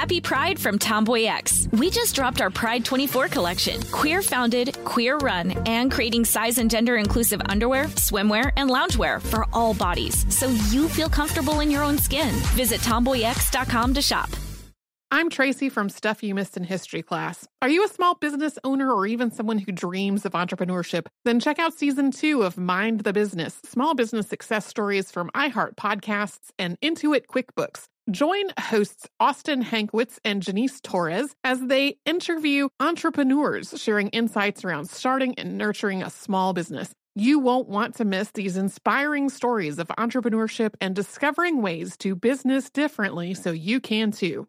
Happy Pride from Tomboy X. We just dropped our Pride 24 collection. Queer founded, queer run, and creating size and gender inclusive underwear, swimwear, and loungewear for all bodies so you feel comfortable in your own skin. Visit tomboyx.com to shop. I'm Tracy from Stuff You Missed in History class. Are you a small business owner or even someone who dreams of entrepreneurship? Then check out season two of Mind the Business Small Business Success Stories from iHeart Podcasts and Intuit QuickBooks. Join hosts Austin Hankwitz and Janice Torres as they interview entrepreneurs sharing insights around starting and nurturing a small business. You won't want to miss these inspiring stories of entrepreneurship and discovering ways to business differently so you can too.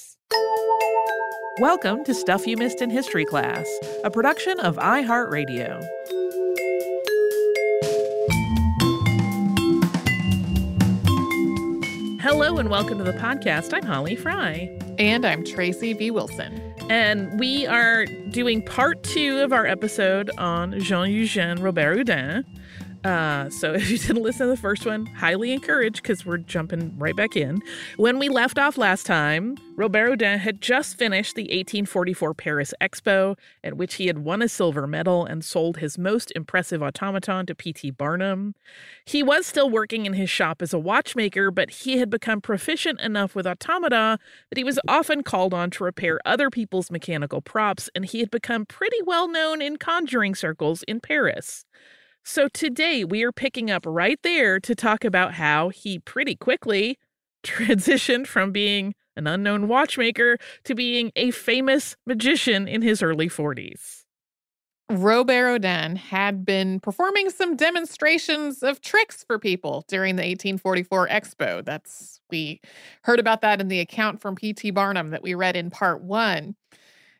Welcome to Stuff You Missed in History Class, a production of iHeartRadio. Hello and welcome to the podcast. I'm Holly Fry. And I'm Tracy B. Wilson. And we are doing part two of our episode on Jean Eugène Robert Houdin. Uh, so if you didn't listen to the first one, highly encouraged because we're jumping right back in. When we left off last time, Robert Houdin had just finished the 1844 Paris Expo, at which he had won a silver medal and sold his most impressive automaton to P.T. Barnum. He was still working in his shop as a watchmaker, but he had become proficient enough with automata that he was often called on to repair other people's mechanical props, and he had become pretty well known in conjuring circles in Paris. So today we are picking up right there to talk about how he pretty quickly transitioned from being an unknown watchmaker to being a famous magician in his early 40s. Robert Houdin had been performing some demonstrations of tricks for people during the 1844 Expo. That's we heard about that in the account from P.T. Barnum that we read in part 1.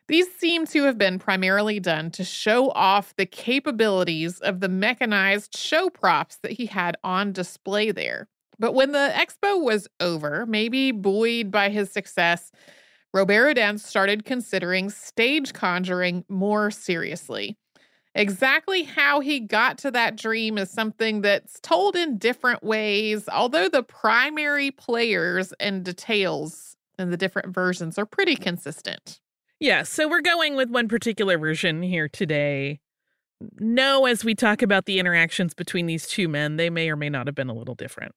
These seem to have been primarily done to show off the capabilities of the mechanized show props that he had on display there. But when the expo was over, maybe buoyed by his success, Robert Houdin started considering stage conjuring more seriously. Exactly how he got to that dream is something that's told in different ways, although the primary players and details in the different versions are pretty consistent. Yeah, so we're going with one particular version here today. No, as we talk about the interactions between these two men, they may or may not have been a little different.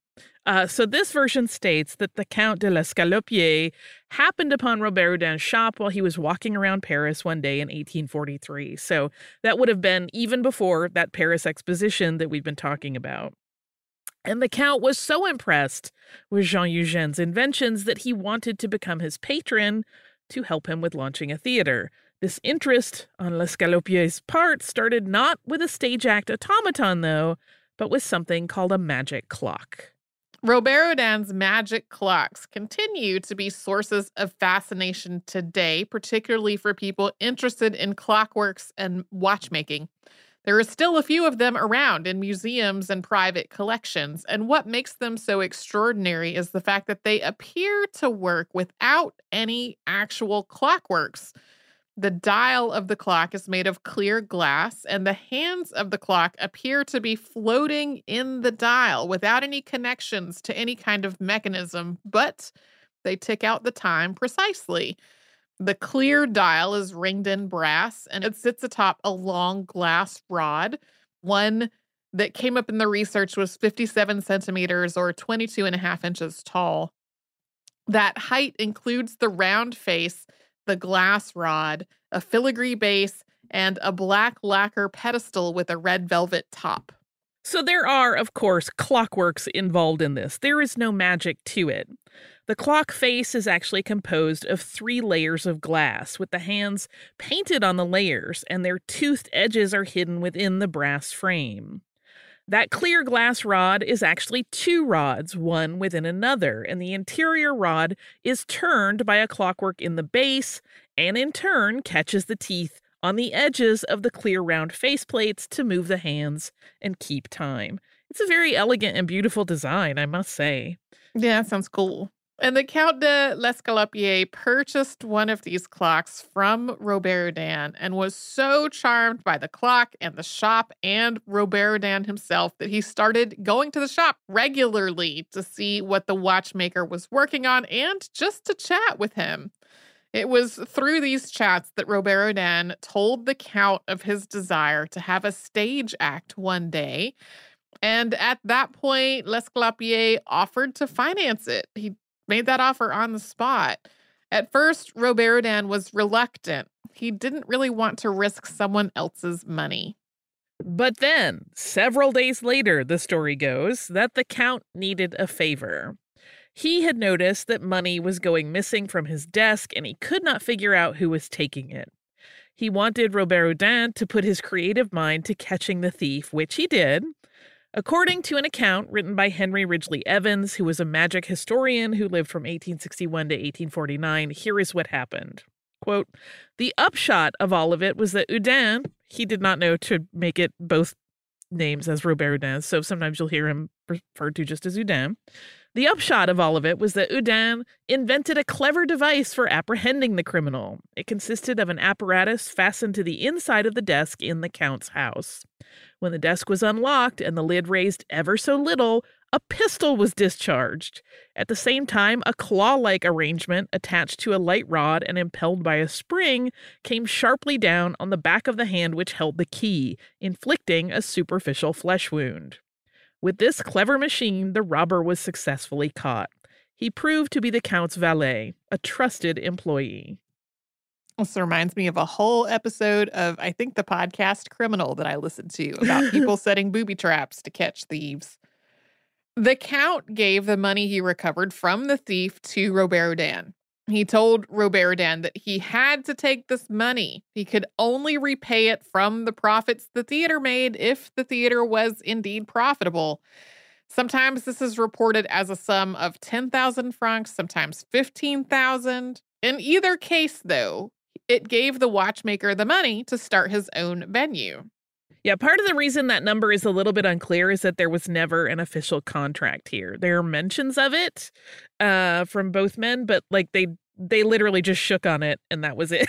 Uh, so this version states that the Count de l'Escalopier happened upon Robert Houdin's shop while he was walking around Paris one day in 1843. So that would have been even before that Paris exposition that we've been talking about. And the Count was so impressed with Jean Eugène's inventions that he wanted to become his patron to help him with launching a theater. This interest on L'Escalopier's part started not with a stage act automaton, though, but with something called a magic clock. Robert Houdin's magic clocks continue to be sources of fascination today, particularly for people interested in clockworks and watchmaking. There are still a few of them around in museums and private collections, and what makes them so extraordinary is the fact that they appear to work without any actual clockworks. The dial of the clock is made of clear glass, and the hands of the clock appear to be floating in the dial without any connections to any kind of mechanism, but they tick out the time precisely. The clear dial is ringed in brass and it sits atop a long glass rod. One that came up in the research was 57 centimeters or 22 and a half inches tall. That height includes the round face, the glass rod, a filigree base, and a black lacquer pedestal with a red velvet top. So there are, of course, clockworks involved in this. There is no magic to it. The clock face is actually composed of three layers of glass, with the hands painted on the layers, and their toothed edges are hidden within the brass frame. That clear glass rod is actually two rods, one within another, and the interior rod is turned by a clockwork in the base and in turn catches the teeth on the edges of the clear round faceplates to move the hands and keep time. It's a very elegant and beautiful design, I must say. Yeah, sounds cool. And the Count de l'Escalopier purchased one of these clocks from Robert and was so charmed by the clock and the shop and Robert himself that he started going to the shop regularly to see what the watchmaker was working on and just to chat with him. It was through these chats that Robert told the Count of his desire to have a stage act one day. And at that point, L'Escalopier offered to finance it. He made that offer on the spot. At first, Robert Houdin was reluctant. He didn't really want to risk someone else's money. But then, several days later, the story goes that the Count needed a favor. He had noticed that money was going missing from his desk and he could not figure out who was taking it. He wanted Robert Houdin to put his creative mind to catching the thief, which he did. According to an account written by Henry Ridgely Evans, who was a magic historian who lived from 1861 to 1849, here is what happened. Quote, the upshot of all of it was that Houdin, he did not know to make it both names as Robert Houdin, so sometimes you'll hear him referred to just as Houdin. The upshot of all of it was that Houdin invented a clever device for apprehending the criminal. It consisted of an apparatus fastened to the inside of the desk in the Count's house. When the desk was unlocked and the lid raised ever so little, a pistol was discharged. At the same time, a claw like arrangement attached to a light rod and impelled by a spring came sharply down on the back of the hand which held the key, inflicting a superficial flesh wound. With this clever machine, the robber was successfully caught. He proved to be the Count's valet, a trusted employee. This reminds me of a whole episode of, I think, the podcast Criminal that I listened to about people setting booby traps to catch thieves. The Count gave the money he recovered from the thief to Robert Houdin. He told Robert Houdin that he had to take this money. He could only repay it from the profits the theater made if the theater was indeed profitable. Sometimes this is reported as a sum of 10,000 francs, sometimes 15,000. In either case, though, it gave the watchmaker the money to start his own venue. Yeah, part of the reason that number is a little bit unclear is that there was never an official contract here. There are mentions of it uh, from both men, but like they they literally just shook on it and that was it.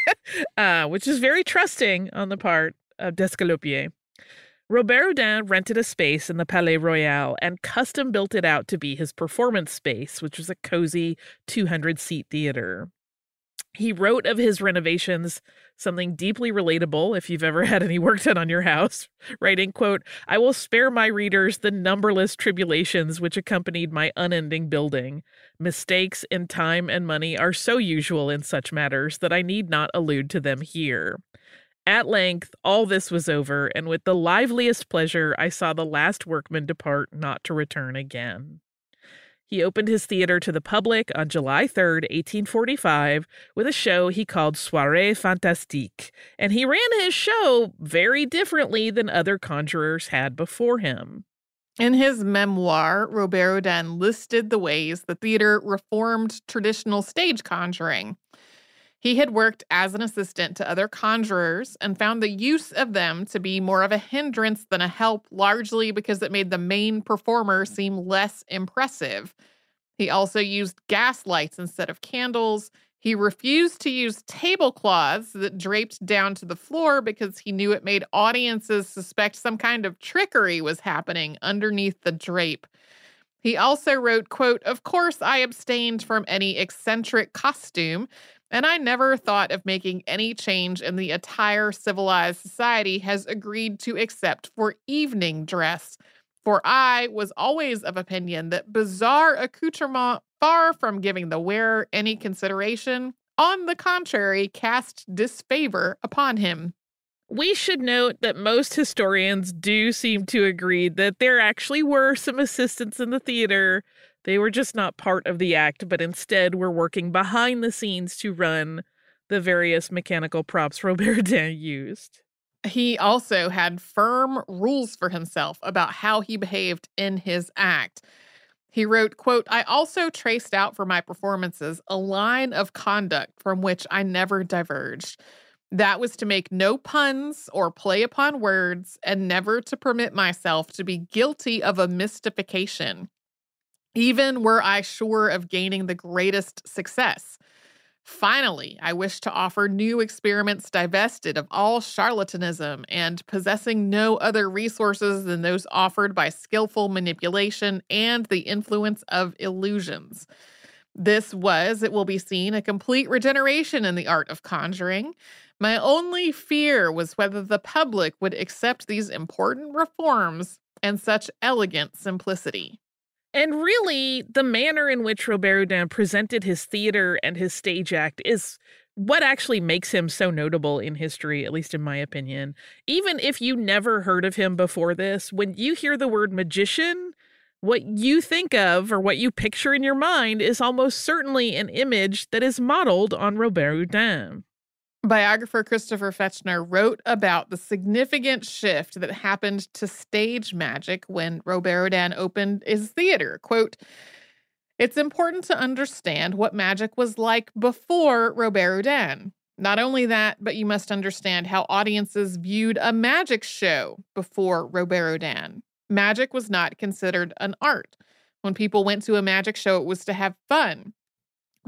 uh, which is very trusting on the part of d'Escalopier. Robert Houdin rented a space in the Palais Royal and custom built it out to be his performance space, which was a cozy 200 seat theater. He wrote of his renovations something deeply relatable if you've ever had any work done on your house, writing, quote, I will spare my readers the numberless tribulations which accompanied my unending building. Mistakes in time and money are so usual in such matters that I need not allude to them here. At length, all this was over, and with the liveliest pleasure I saw the last workman depart not to return again. He opened his theater to the public on July 3, 1845, with a show he called Soirée Fantastique, and he ran his show very differently than other conjurers had before him. In his memoir, Robert Houdin listed the ways the theater reformed traditional stage conjuring. He had worked as an assistant to other conjurers and found the use of them to be more of a hindrance than a help, largely because it made the main performer mm. seem less impressive. He also used gas lights instead of candles. He refused to use tablecloths that draped down to the floor because he knew it made audiences suspect some kind of trickery was happening underneath the drape. He also wrote, quote, "Of course I abstained from any eccentric costume and I never thought of making any change in the attire civilized society has agreed to accept for evening dress. For I was always of opinion that bizarre accoutrement, far from giving the wearer any consideration, on the contrary, cast disfavor upon him. We should note that most historians do seem to agree that there actually were some assistants in the theater they were just not part of the act, but instead were working behind the scenes to run the various mechanical props Robert-Houdin used. He also had firm rules for himself about how he behaved in his act. He wrote, quote, I also traced out for my performances a line of conduct from which I never diverged. That was to make no puns or play upon words and never to permit myself to be guilty of a mystification even were I sure of gaining the greatest success. Finally, I wish to offer new experiments divested of all charlatanism and possessing no other resources than those offered by skillful manipulation and the influence of illusions. This was, it will be seen, a complete regeneration in the art of conjuring. My only fear was whether the public would accept these important reforms and such elegant simplicity. And really, the manner in which Robert Houdin presented his theater and his stage act is what actually makes him so notable in history, at least in my opinion. Even if you never heard of him before this, when you hear the word magician, what you think of or what you picture in your mind is almost certainly an image that is modeled on Robert Houdin. Biographer Christian Fechner wrote about the significant shift that happened to stage magic when Robert Houdin opened his theater. Quote, it's important to understand what magic was like before Robert Houdin. Not only that, but you must understand how audiences viewed a magic show before Robert Houdin. Magic was not considered an art. When people went to a magic show, it was to have fun.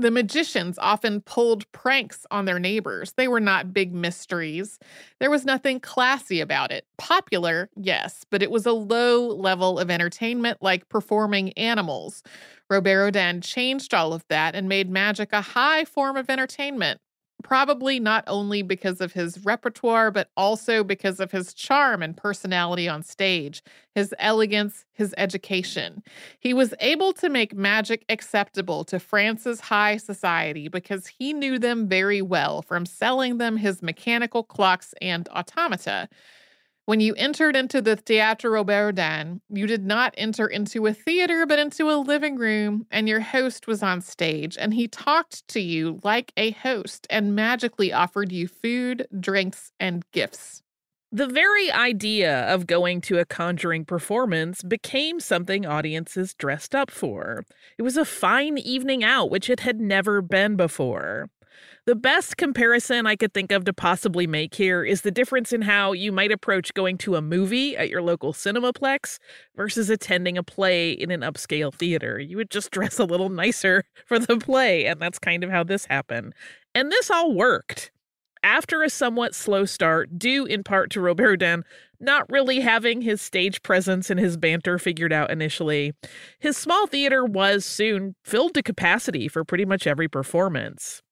The magicians often pulled pranks on their neighbors. They were not big mysteries. There was nothing classy about it. Popular, yes, but it was a low level of entertainment like performing animals. Robert Houdin changed all of that and made magic a high form of entertainment probably not only because of his repertoire, but also because of his charm and personality on stage, his elegance, his education. He was able to make magic acceptable to France's high society because he knew them very well from selling them his mechanical clocks and automata. When you entered into the Théâtre Robert Houdin, you did not enter into a theater, but into a living room, and your host was on stage, and he talked to you like a host and magically offered you food, drinks, and gifts. The very idea of going to a conjuring performance became something audiences dressed up for. It was a fine evening out, which it had never been before. The best comparison I could think of to possibly make here is the difference in how you might approach going to a movie at your local cinemaplex versus attending a play in an upscale theater. You would just dress a little nicer for the play, and that's kind of how this happened. And this all worked. After a somewhat slow start, due in part to Robert Houdin not really having his stage presence and his banter figured out initially, his small theater was soon filled to capacity for pretty much every performance.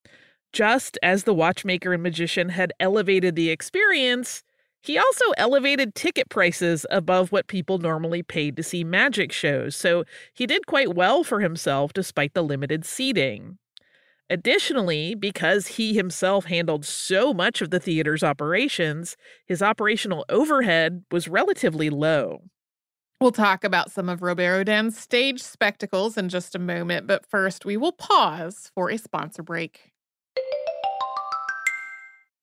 Just as the watchmaker and magician had elevated the experience, he also elevated ticket prices above what people normally paid to see magic shows, so he did quite well for himself despite the limited seating. Additionally, because he himself handled so much of the theater's operations, his operational overhead was relatively low. We'll talk about some of Robert Houdin's stage spectacles in just a moment, but first we will pause for a sponsor break.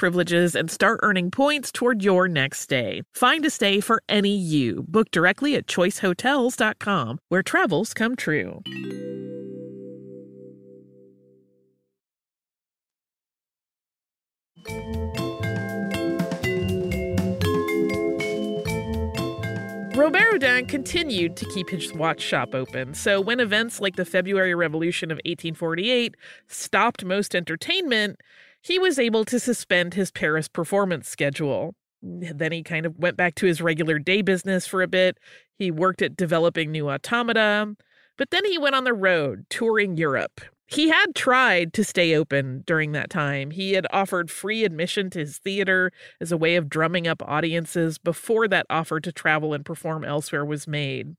privileges and start earning points toward your next stay. Find a stay for any you. Book directly at choicehotels.com, where travels come true. Robert Houdin continued to keep his watch shop open, so when events like the February Revolution of 1848 stopped most entertainment, he was able to suspend his Paris performance schedule. Then he kind of went back to his regular day business for a bit. He worked at developing new automata, but then he went on the road touring Europe. He had tried to stay open during that time. He had offered free admission to his theater as a way of drumming up audiences before that offer to travel and perform elsewhere was made.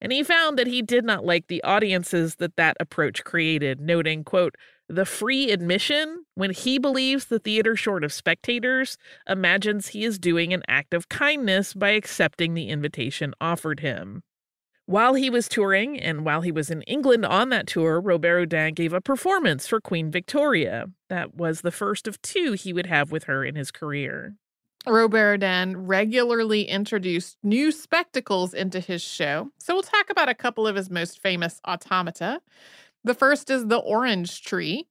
And he found that he did not like the audiences that that approach created, noting, quote, the free admission, when he believes the theater short of spectators, imagines he is doing an act of kindness by accepting the invitation offered him. While he was touring and while he was in England on that tour, Robert Houdin gave a performance for Queen Victoria. That was the first of two he would have with her in his career. Robert Houdin regularly introduced new spectacles into his show, so we'll talk about a couple of his most famous automata. The first is the orange tree.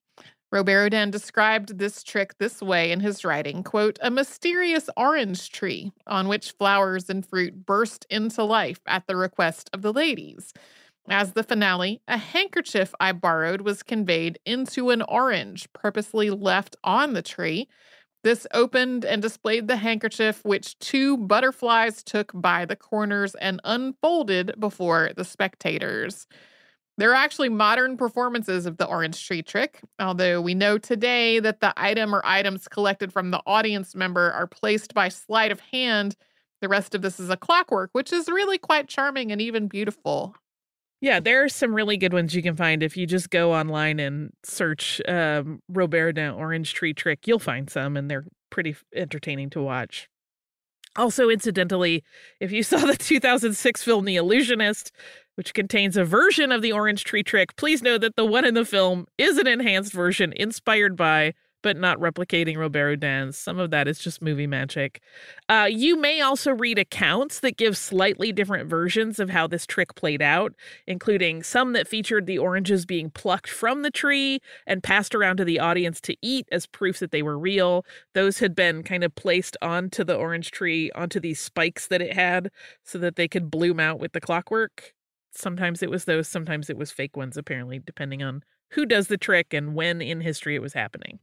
Robert described this trick this way in his writing, quote, a mysterious orange tree on which flowers and fruit burst into life at the request of the ladies. As the finale, a handkerchief I borrowed was conveyed into an orange purposely left on the tree. This opened and displayed the handkerchief, which two butterflies took by the corners and unfolded before the spectators. There are actually modern performances of the orange tree trick, although we know today that the item or items collected from the audience member are placed by sleight of hand. The rest of this is a clockwork, which is really quite charming and even beautiful. Yeah, there are some really good ones you can find if you just go online and search um, Robert orange tree trick. You'll find some, and they're pretty entertaining to watch. Also, incidentally, if you saw the 2006 film The Illusionist, which contains a version of the orange tree trick, please know that the one in the film is an enhanced version inspired by but not replicating Robert Houdin's. Some of that is just movie magic. Uh, you may also read accounts that give slightly different versions of how this trick played out, including some that featured the oranges being plucked from the tree and passed around to the audience to eat as proof that they were real. Those had been kind of placed onto the orange tree, onto these spikes that it had, so that they could bloom out with the clockwork. Sometimes it was those, sometimes it was fake ones, apparently, depending on who does the trick and when in history it was happening.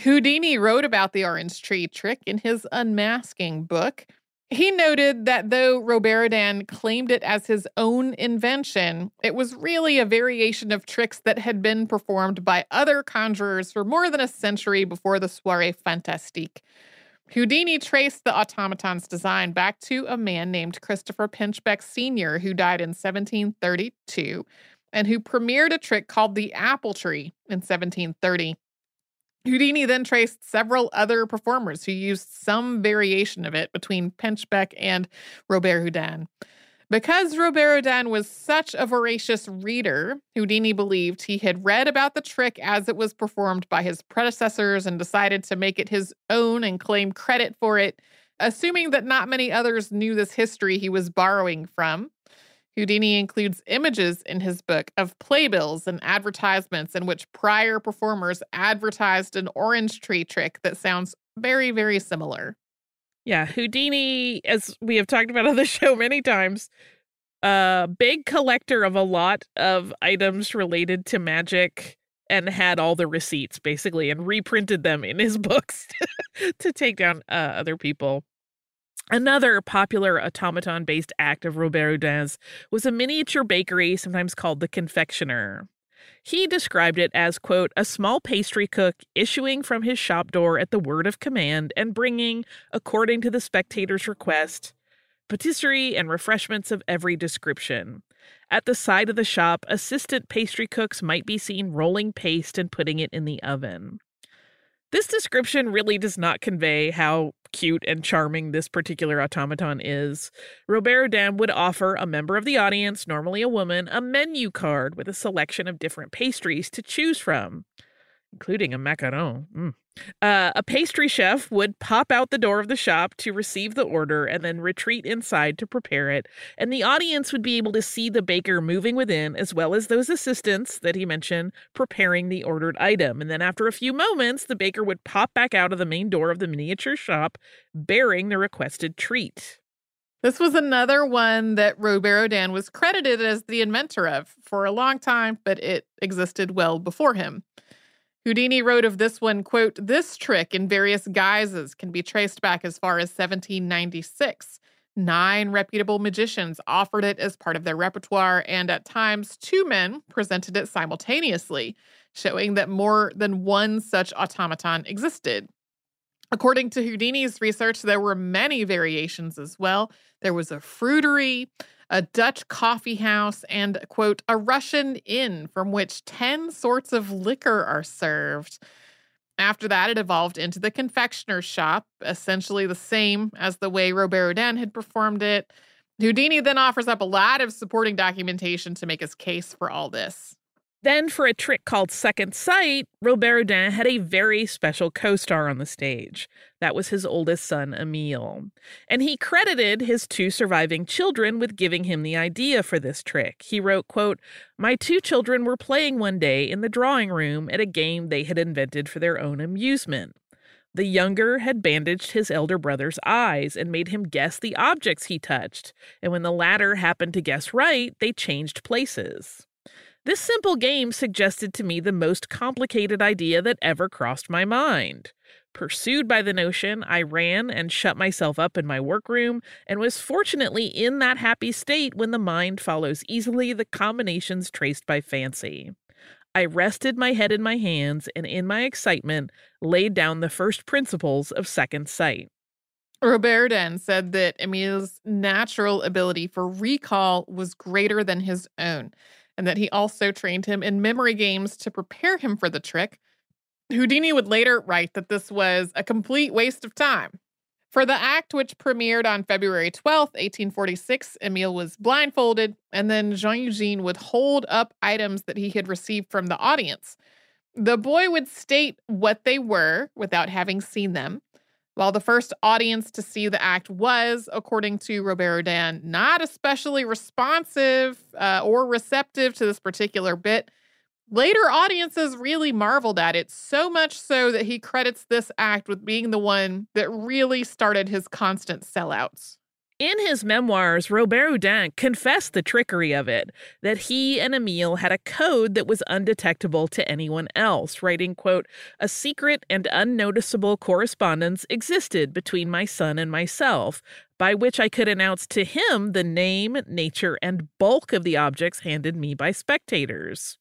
Houdini wrote about the orange tree trick in his unmasking book. He noted that though Robert Houdin claimed it as his own invention, it was really a variation of tricks that had been performed by other conjurers for more than a century before the Soiree Fantastique. Houdini traced the automaton's design back to a man named Christopher Pinchbeck Sr., who died in 1732 and who premiered a trick called the apple tree in 1730. Houdini then traced several other performers who used some variation of it between Pinchbeck and Robert Houdin. Because Robert Houdin was such a voracious reader, Houdini believed he had read about the trick as it was performed by his predecessors and decided to make it his own and claim credit for it, assuming that not many others knew this history he was borrowing from. Houdini includes images in his book of playbills and advertisements in which prior performers advertised an orange tree trick that sounds very, very similar. Yeah, Houdini, as we have talked about on the show many times, a big collector of a lot of items related to magic and had all the receipts basically and reprinted them in his books to take down uh, other people. Another popular automaton based act of Robert Houdin's was a miniature bakery, sometimes called the confectioner. He described it as, quote, a small pastry cook issuing from his shop door at the word of command and bringing, according to the spectator's request, patisserie and refreshments of every description. At the side of the shop, assistant pastry cooks might be seen rolling paste and putting it in the oven. This description really does not convey how cute and charming this particular automaton is. Robert Houdin would offer a member of the audience, normally a woman, a menu card with a selection of different pastries to choose from including a macaron. Mm. Uh, a pastry chef would pop out the door of the shop to receive the order and then retreat inside to prepare it. And the audience would be able to see the baker moving within, as well as those assistants that he mentioned preparing the ordered item. And then after a few moments, the baker would pop back out of the main door of the miniature shop bearing the requested treat. This was another one that Robert Houdin was credited as the inventor of for a long time, but it existed well before him. Houdini wrote of this one, quote, this trick in various guises can be traced back as far as 1796. Nine reputable magicians offered it as part of their repertoire, and at times two men presented it simultaneously, showing that more than one such automaton existed. According to Houdini's research, there were many variations as well. There was a fruitery, a Dutch coffee house, and, quote, a Russian inn from which 10 sorts of liquor are served. After that, it evolved into the confectioner's shop, essentially the same as the way Robert Houdin had performed it. Houdini then offers up a lot of supporting documentation to make his case for all this. Then, for a trick called Second Sight, Robert Houdin had a very special co star on the stage. That was his oldest son, Emile. And he credited his two surviving children with giving him the idea for this trick. He wrote, quote, My two children were playing one day in the drawing room at a game they had invented for their own amusement. The younger had bandaged his elder brother's eyes and made him guess the objects he touched, and when the latter happened to guess right, they changed places. This simple game suggested to me the most complicated idea that ever crossed my mind. Pursued by the notion, I ran and shut myself up in my workroom and was fortunately in that happy state when the mind follows easily the combinations traced by fancy. I rested my head in my hands and, in my excitement, laid down the first principles of second sight. Robert Houdin said that Emile's natural ability for recall was greater than his own, and that he also trained him in memory games to prepare him for the trick. Houdini would later write that this was a complete waste of time. For the act, which premiered on February 12th, 1846, Emile was blindfolded, and then Jean Eugene would hold up items that he had received from the audience. The boy would state what they were without having seen them. While the first audience to see the act was, according to Robert Houdin, not especially responsive uh, or receptive to this particular bit, later audiences really marveled at it, so much so that he credits this act with being the one that really started his constant sellouts. In his memoirs, Robert Houdin confessed the trickery of it, that he and Emile had a code that was undetectable to anyone else, writing, quote, a secret and unnoticeable correspondence existed between my son and myself, by which I could announce to him the name, nature, and bulk of the objects handed me by spectators.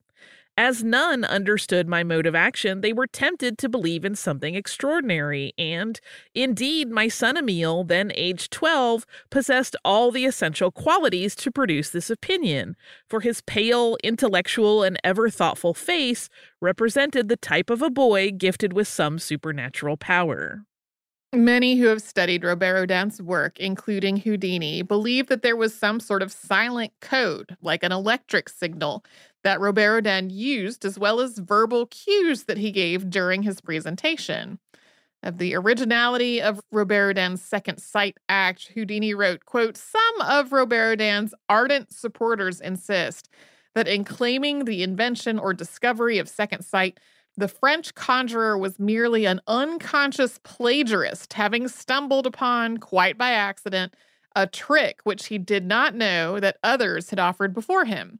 As none understood my mode of action, they were tempted to believe in something extraordinary. And indeed, my son Emile, then aged 12, possessed all the essential qualities to produce this opinion, for his pale, intellectual, and ever thoughtful face represented the type of a boy gifted with some supernatural power. Many who have studied Robert Houdin's work, including Houdini, believe that there was some sort of silent code, like an electric signal, that Robert Houdin used, as well as verbal cues that he gave during his presentation. Of the originality of Robert Houdin's Second Sight Act, Houdini wrote, quote, Some of Robert Houdin's ardent supporters insist that in claiming the invention or discovery of second sight, the French conjurer was merely an unconscious plagiarist, having stumbled upon, quite by accident, a trick which he did not know that others had offered before him.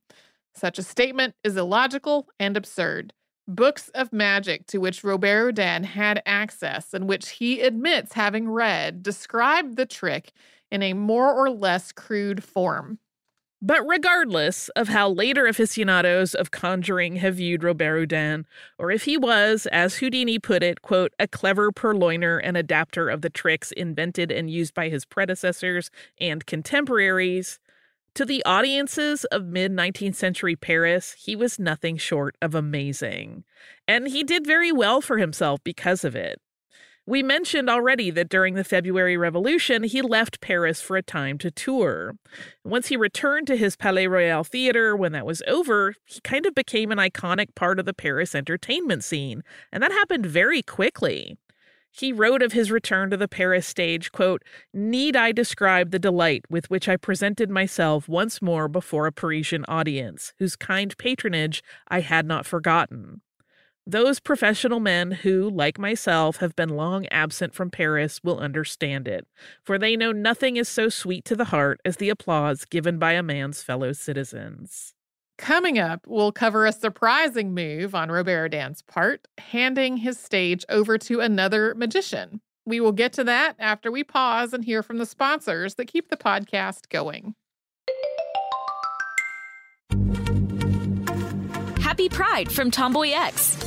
Such a statement is illogical and absurd. Books of magic to which Robert Houdin had access and which he admits having read describe the trick in a more or less crude form. But regardless of how later aficionados of conjuring have viewed Robert Houdin, or if he was, as Houdini put it, quote, a clever purloiner and adapter of the tricks invented and used by his predecessors and contemporaries, to the audiences of mid 19th century Paris, he was nothing short of amazing. And he did very well for himself because of it. We mentioned already that during the February Revolution, he left Paris for a time to tour. Once he returned to his Palais Royal Theater when that was over, he kind of became an iconic part of the Paris entertainment scene, and that happened very quickly. He wrote of his return to the Paris stage, quote, Need I describe the delight with which I presented myself once more before a Parisian audience, whose kind patronage I had not forgotten? Those professional men who, like myself, have been long absent from Paris will understand it, for they know nothing is so sweet to the heart as the applause given by a man's fellow citizens. Coming up, we'll cover a surprising move on Robert Houdin's part, handing his stage over to another magician. We will get to that after we pause and hear from the sponsors that keep the podcast going. Happy Pride from Tomboy X,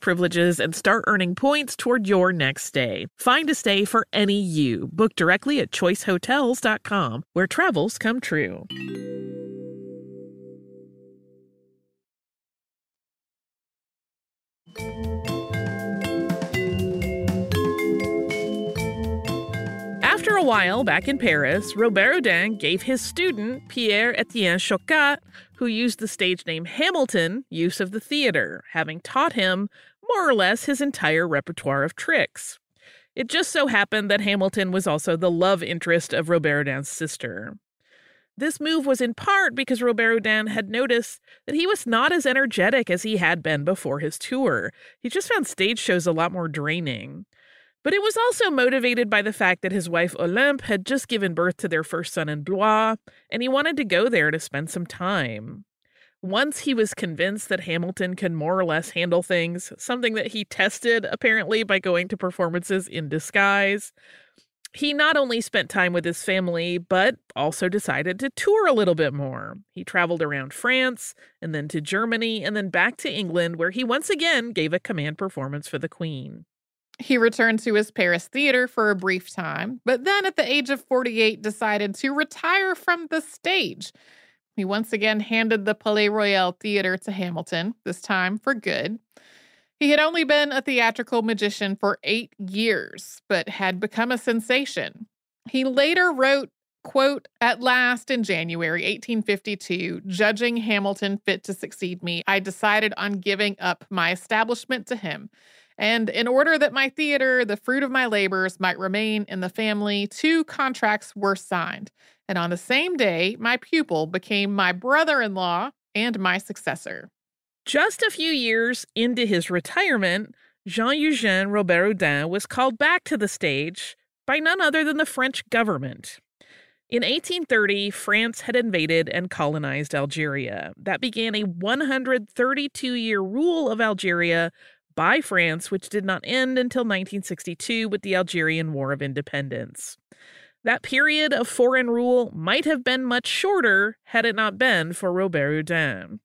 privileges and start earning points toward your next stay. Find a stay for any you. Book directly at choicehotels.com, where travels come true. After a while back in Paris, Robert Houdin gave his student, Pierre Etienne Chocat, who used the stage name Hamilton, use of the theater, having taught him more or less his entire repertoire of tricks. It just so happened that Hamilton was also the love interest of Robert sister. This move was in part because Robert had noticed that he was not as energetic as he had been before his tour. He just found stage shows a lot more draining. But it was also motivated by the fact that his wife Olympe had just given birth to their first son in Blois, and he wanted to go there to spend some time. Once he was convinced that Hamilton can more or less handle things, something that he tested apparently by going to performances in disguise, he not only spent time with his family, but also decided to tour a little bit more. He traveled around France, and then to Germany, and then back to England, where he once again gave a command performance for the Queen. He returned to his Paris theater for a brief time, but then at the age of 48 decided to retire from the stage. He once again handed the Palais Royal Theater to Hamilton, this time for good. He had only been a theatrical magician for eight years, but had become a sensation. He later wrote, quote, At last in January 1852, judging Hamilton fit to succeed me, I decided on giving up my establishment to him. And in order that my theater, the fruit of my labors, might remain in the family, two contracts were signed. And on the same day, my pupil became my brother in law and my successor. Just a few years into his retirement, Jean Eugène Robert Houdin was called back to the stage by none other than the French government. In 1830, France had invaded and colonized Algeria. That began a 132 year rule of Algeria by France, which did not end until 1962 with the Algerian War of Independence. That period of foreign rule might have been much shorter had it not been for Robert Houdin.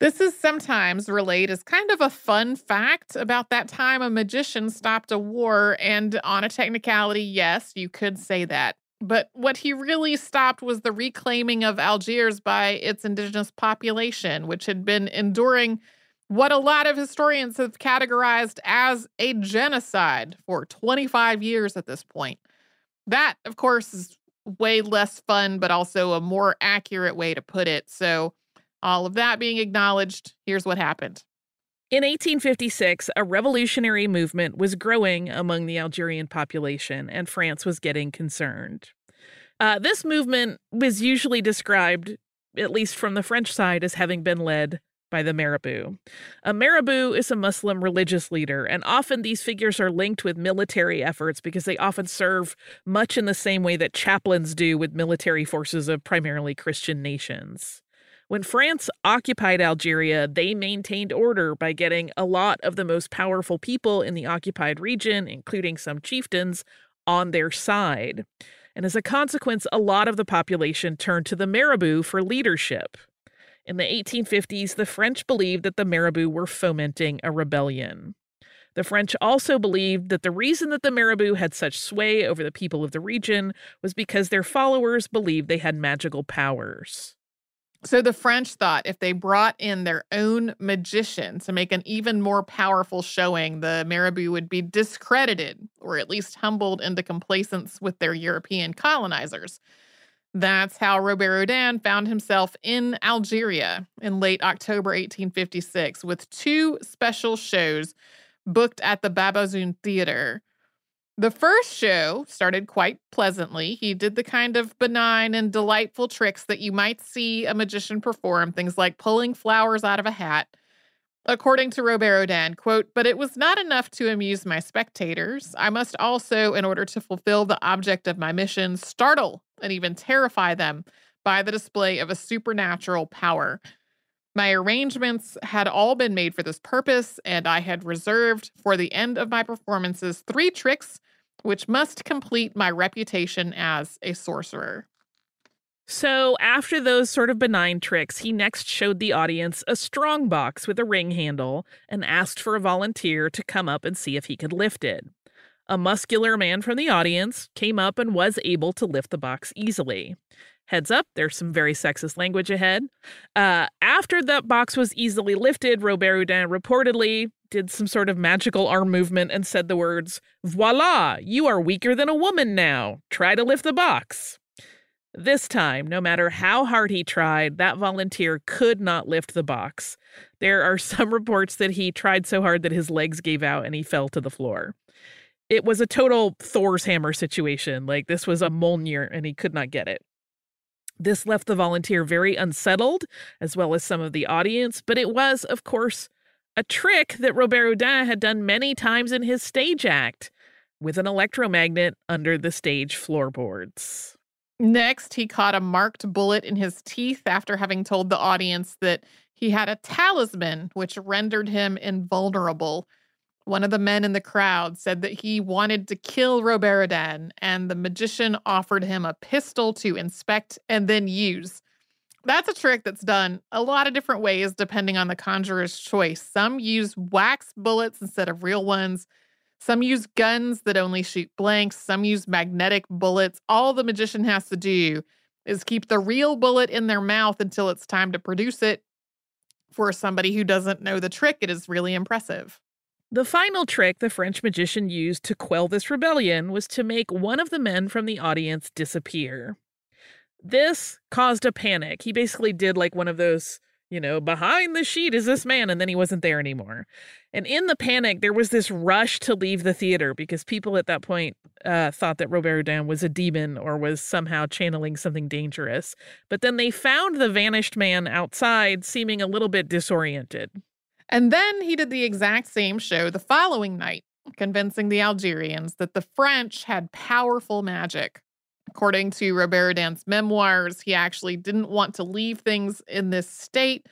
This is sometimes relayed as kind of a fun fact about that time a magician stopped a war, and on a technicality, yes, you could say that. But what he really stopped was the reclaiming of Algiers by its indigenous population, which had been enduring what a lot of historians have categorized as a genocide for 25 years at this point. That, of course, is way less fun, but also a more accurate way to put it. So, all of that being acknowledged, here's what happened. In 1856, a revolutionary movement was growing among the Algerian population, and France was getting concerned. Uh, this movement was usually described, at least from the French side, as having been led by the Marabout. A Marabout is a Muslim religious leader, and often these figures are linked with military efforts because they often serve much in the same way that chaplains do with military forces of primarily Christian nations. When France occupied Algeria, they maintained order by getting a lot of the most powerful people in the occupied region, including some chieftains, on their side. And as a consequence, a lot of the population turned to the Marabout for leadership. In the 1850s, the French believed that the marabout were fomenting a rebellion. The French also believed that the reason that the marabout had such sway over the people of the region was because their followers believed they had magical powers. So the French thought if they brought in their own magician to make an even more powerful showing, the marabout would be discredited or at least humbled into complacence with their European colonizers. That's how Robert Houdin found himself in Algeria in late October 1856 with two special shows booked at the Babazoun Theater. The first show started quite pleasantly. He did the kind of benign and delightful tricks that you might see a magician perform, things like pulling flowers out of a hat. According to Robert Houdin, quote, but it was not enough to amuse my spectators. I must also, in order to fulfill the object of my mission, startle and even terrify them by the display of a supernatural power. My arrangements had all been made for this purpose, and I had reserved for the end of my performances three tricks which must complete my reputation as a sorcerer. So, after those sort of benign tricks, he next showed the audience a strong box with a ring handle and asked for a volunteer to come up and see if he could lift it. A muscular man from the audience came up and was able to lift the box easily. Heads up, there's some very sexist language ahead. Uh, after that box was easily lifted, Robert Houdin reportedly did some sort of magical arm movement and said the words, Voila, you are weaker than a woman now. Try to lift the box. This time, no matter how hard he tried, that volunteer could not lift the box. There are some reports that he tried so hard that his legs gave out and he fell to the floor. It was a total Thor's hammer situation. Like this was a Mjolnir and he could not get it. This left the volunteer very unsettled, as well as some of the audience, but it was, of course, a trick that Robert Houdin had done many times in his stage act with an electromagnet under the stage floorboards. Next, he caught a marked bullet in his teeth after having told the audience that he had a talisman which rendered him invulnerable. One of the men in the crowd said that he wanted to kill Robert Houdin, and the magician offered him a pistol to inspect and then use. That's a trick that's done a lot of different ways depending on the conjurer's choice. Some use wax bullets instead of real ones. Some use guns that only shoot blanks. Some use magnetic bullets. All the magician has to do is keep the real bullet in their mouth until it's time to produce it. For somebody who doesn't know the trick, it is really impressive. The final trick the French magician used to quell this rebellion was to make one of the men from the audience disappear. This caused a panic. He basically did like one of those, you know, behind the sheet is this man, and then he wasn't there anymore. And in the panic, there was this rush to leave the theater because people at that point uh, thought that Robert Houdin was a demon or was somehow channeling something dangerous. But then they found the vanished man outside, seeming a little bit disoriented. And then he did the exact same show the following night, convincing the Algerians that the French had powerful magic. According to Robert Houdin's memoirs, he actually didn't want to leave things in this state.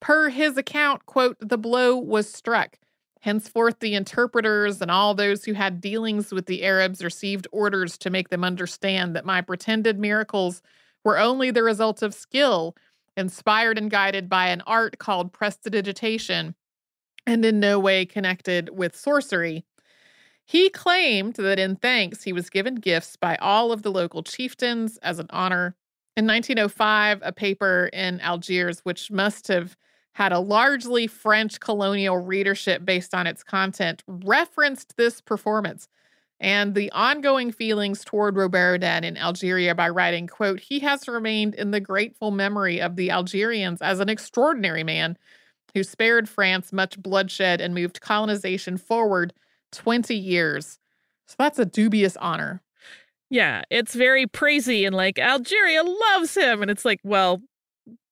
Per his account, quote, the blow was struck. Henceforth, the interpreters and all those who had dealings with the Arabs received orders to make them understand that my pretended miracles were only the result of skill, inspired and guided by an art called prestidigitation, and in no way connected with sorcery. He claimed that in thanks, he was given gifts by all of the local chieftains as an honor. In 1905, a paper in Algiers, which must have had a largely French colonial readership based on its content, referenced this performance and the ongoing feelings toward Robert Houdin in Algeria by writing, quote, he has remained in the grateful memory of the Algerians as an extraordinary man who spared France much bloodshed and moved colonization forward 20 years. So that's a dubious honor. Yeah, it's very praisey and like Algeria loves him. And it's like, well,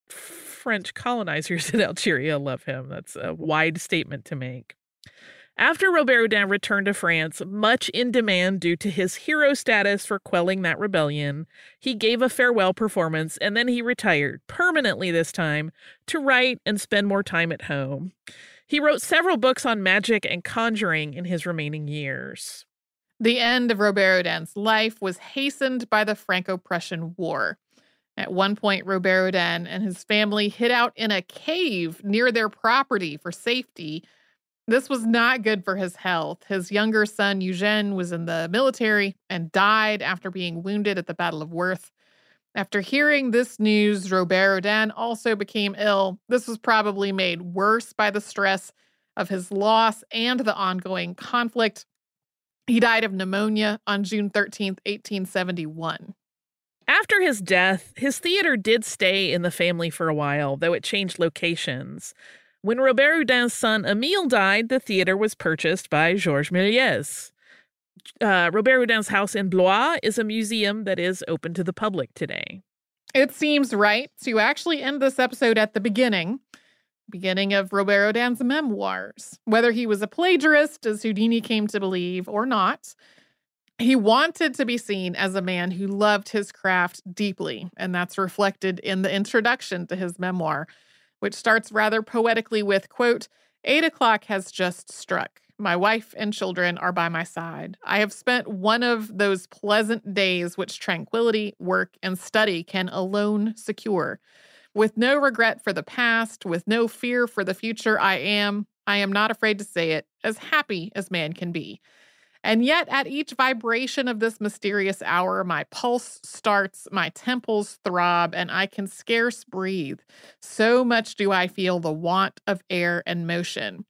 French colonizers in Algeria love him. That's a wide statement to make. After Robert Houdin returned to France, much in demand due to his hero status for quelling that rebellion, he gave a farewell performance and then he retired, permanently this time, to write and spend more time at home. He wrote several books on magic and conjuring in his remaining years. The end of Robert Houdin's life was hastened by the Franco Prussian War. At one point, Robert Houdin and his family hid out in a cave near their property for safety this was not good for his health. His younger son, Eugene, was in the military and died after being wounded at the Battle of Wörth. After hearing this news, Robert Houdin also became ill. This was probably made worse by the stress of his loss and the ongoing conflict. He died of pneumonia on June 13th, 1871. After his death, his theater did stay in the family for a while, though it changed locations. When Robert Houdin's son Emile died, the theater was purchased by Georges Méliès. Uh, Robert Houdin's house in Blois is a museum that is open to the public today. It seems right to actually end this episode at the beginning, beginning of Robert Houdin's memoirs. Whether he was a plagiarist, as Houdini came to believe, or not, he wanted to be seen as a man who loved his craft deeply, and that's reflected in the introduction to his memoir which starts rather poetically with, quote, Eight o'clock has just struck. My wife and children are by my side. I have spent one of those pleasant days which tranquility, work, and study can alone secure. With no regret for the past, with no fear for the future, I am, I am not afraid to say it, as happy as man can be. And yet, at each vibration of this mysterious hour, my pulse starts, my temples throb, and I can scarce breathe. So much do I feel the want of air and motion.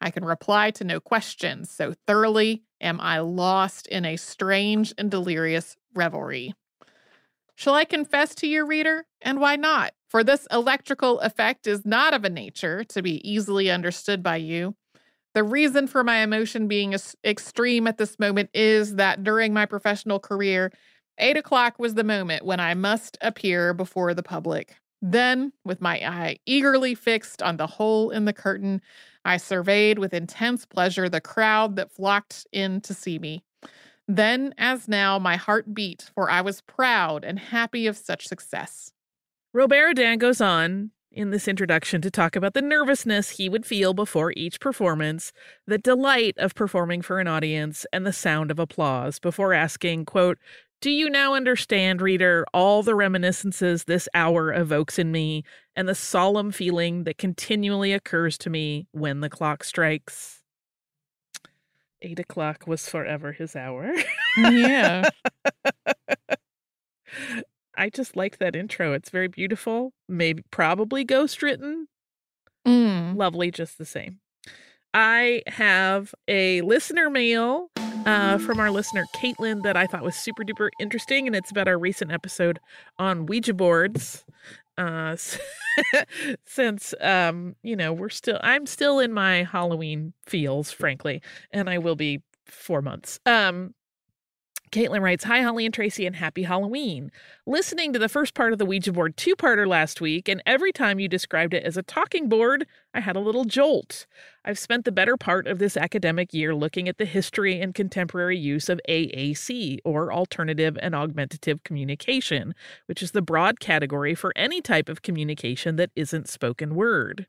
I can reply to no questions, so thoroughly am I lost in a strange and delirious revelry. Shall I confess to you, reader? And why not? For this electrical effect is not of a nature to be easily understood by you. The reason for my emotion being extreme at this moment is that during my professional career, eight o'clock was the moment when I must appear before the public. Then, with my eye eagerly fixed on the hole in the curtain, I surveyed with intense pleasure the crowd that flocked in to see me. Then, as now, my heart beat, for I was proud and happy of such success. Robert Houdin goes on in this introduction to talk about the nervousness he would feel before each performance, the delight of performing for an audience, and the sound of applause before asking, quote, do you now understand, reader, all the reminiscences this hour evokes in me and the solemn feeling that continually occurs to me when the clock strikes? Eight o'clock was forever his hour. Yeah. I just like that intro. It's very beautiful. Maybe probably ghost written. Mm. Lovely just the same. I have a listener mail uh, from our listener Caitlin that I thought was super duper interesting, and it's about our recent episode on Ouija boards. Uh, since um, you know we're still, I'm still in my Halloween feels, frankly, and I will be four months. Um, Caitlin writes, Hi, Holly and Tracy, and happy Halloween. Listening to the first part of the Ouija board two parter last week, and every time you described it as a talking board, I had a little jolt. I've spent the better part of this academic year looking at the history and contemporary use of AAC, or Alternative and Augmentative Communication, which is the broad category for any type of communication that isn't spoken word.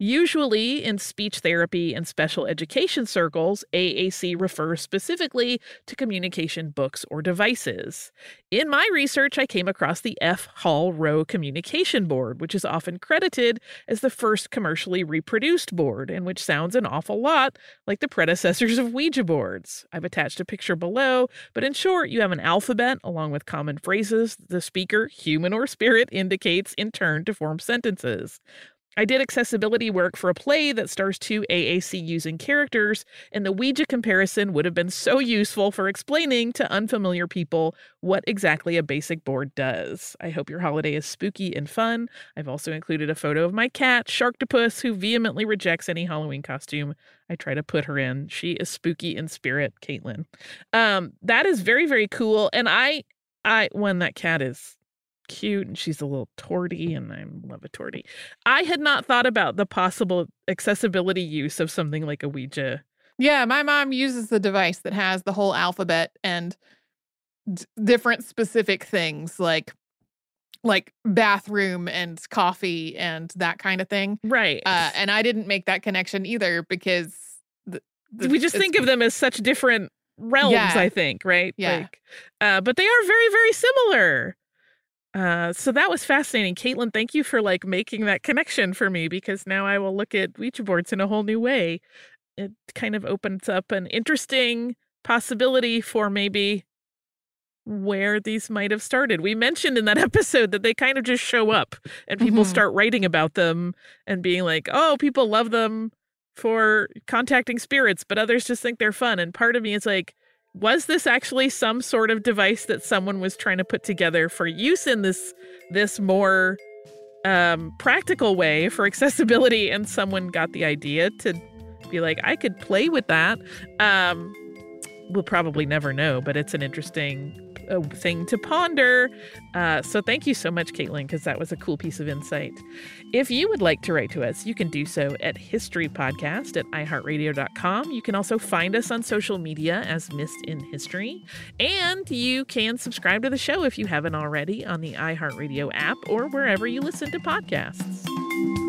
Usually, in speech therapy and special education circles, AAC refers specifically to communication books or devices. In my research, I came across the F. Hall Roe Communication Board, which is often credited as the first commercially reproduced board, and which sounds an awful lot like the predecessors of Ouija boards. I've attached a picture below, but in short, you have an alphabet along with common phrases the speaker, human or spirit, indicates in turn to form sentences. I did accessibility work for a play that stars two AAC using characters, and the Ouija comparison would have been so useful for explaining to unfamiliar people what exactly a basic board does. I hope your holiday is spooky and fun. I've also included a photo of my cat, Sharktopus, who vehemently rejects any Halloween costume I try to put her in. She is spooky in spirit, Caitlin. Um, that is very, very cool. And I I when that cat is cute and she's a little torty and I love a torty. I had not thought about the possible accessibility use of something like a Ouija. Yeah, my mom uses the device that has the whole alphabet and d- different specific things like like bathroom and coffee and that kind of thing. Right. Uh, and I didn't make that connection either because the, the, we just think of them as such different realms, Yeah. I think, right? Yeah. Like, uh, but they are very, very similar. Uh, so that was fascinating. Caitlin, thank you for like making that connection for me because now I will look at Ouija boards in a whole new way. It kind of opens up an interesting possibility for maybe where these might have started. We mentioned in that episode that they kind of just show up and people Mhm. start writing about them and being like, oh, people love them for contacting spirits, but others just think they're fun. And part of me is like, was this actually some sort of device that someone was trying to put together for use in this this more um, practical way for accessibility, and someone got the idea to be like, I could play with that. Um, we'll probably never know, but it's an interesting uh, thing to ponder. Uh, so thank you so much, Caitlin, because that was a cool piece of insight. If you would like to write to us, you can do so at historypodcast at iheartradio.com. You can also find us on social media as Missed in History. And you can subscribe to the show if you haven't already on the iHeartRadio app or wherever you listen to podcasts.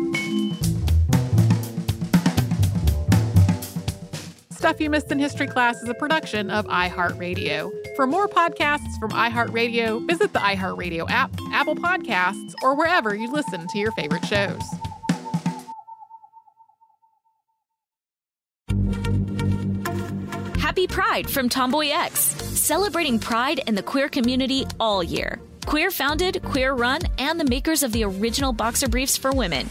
Stuff You Missed in History Class is a production of iHeartRadio. For more podcasts from iHeartRadio, visit the iHeartRadio app, Apple Podcasts, or wherever you listen to your favorite shows. Happy Pride from TomboyX, celebrating pride and the queer community all year. Queer founded, queer run, and the makers of the original boxer briefs for women,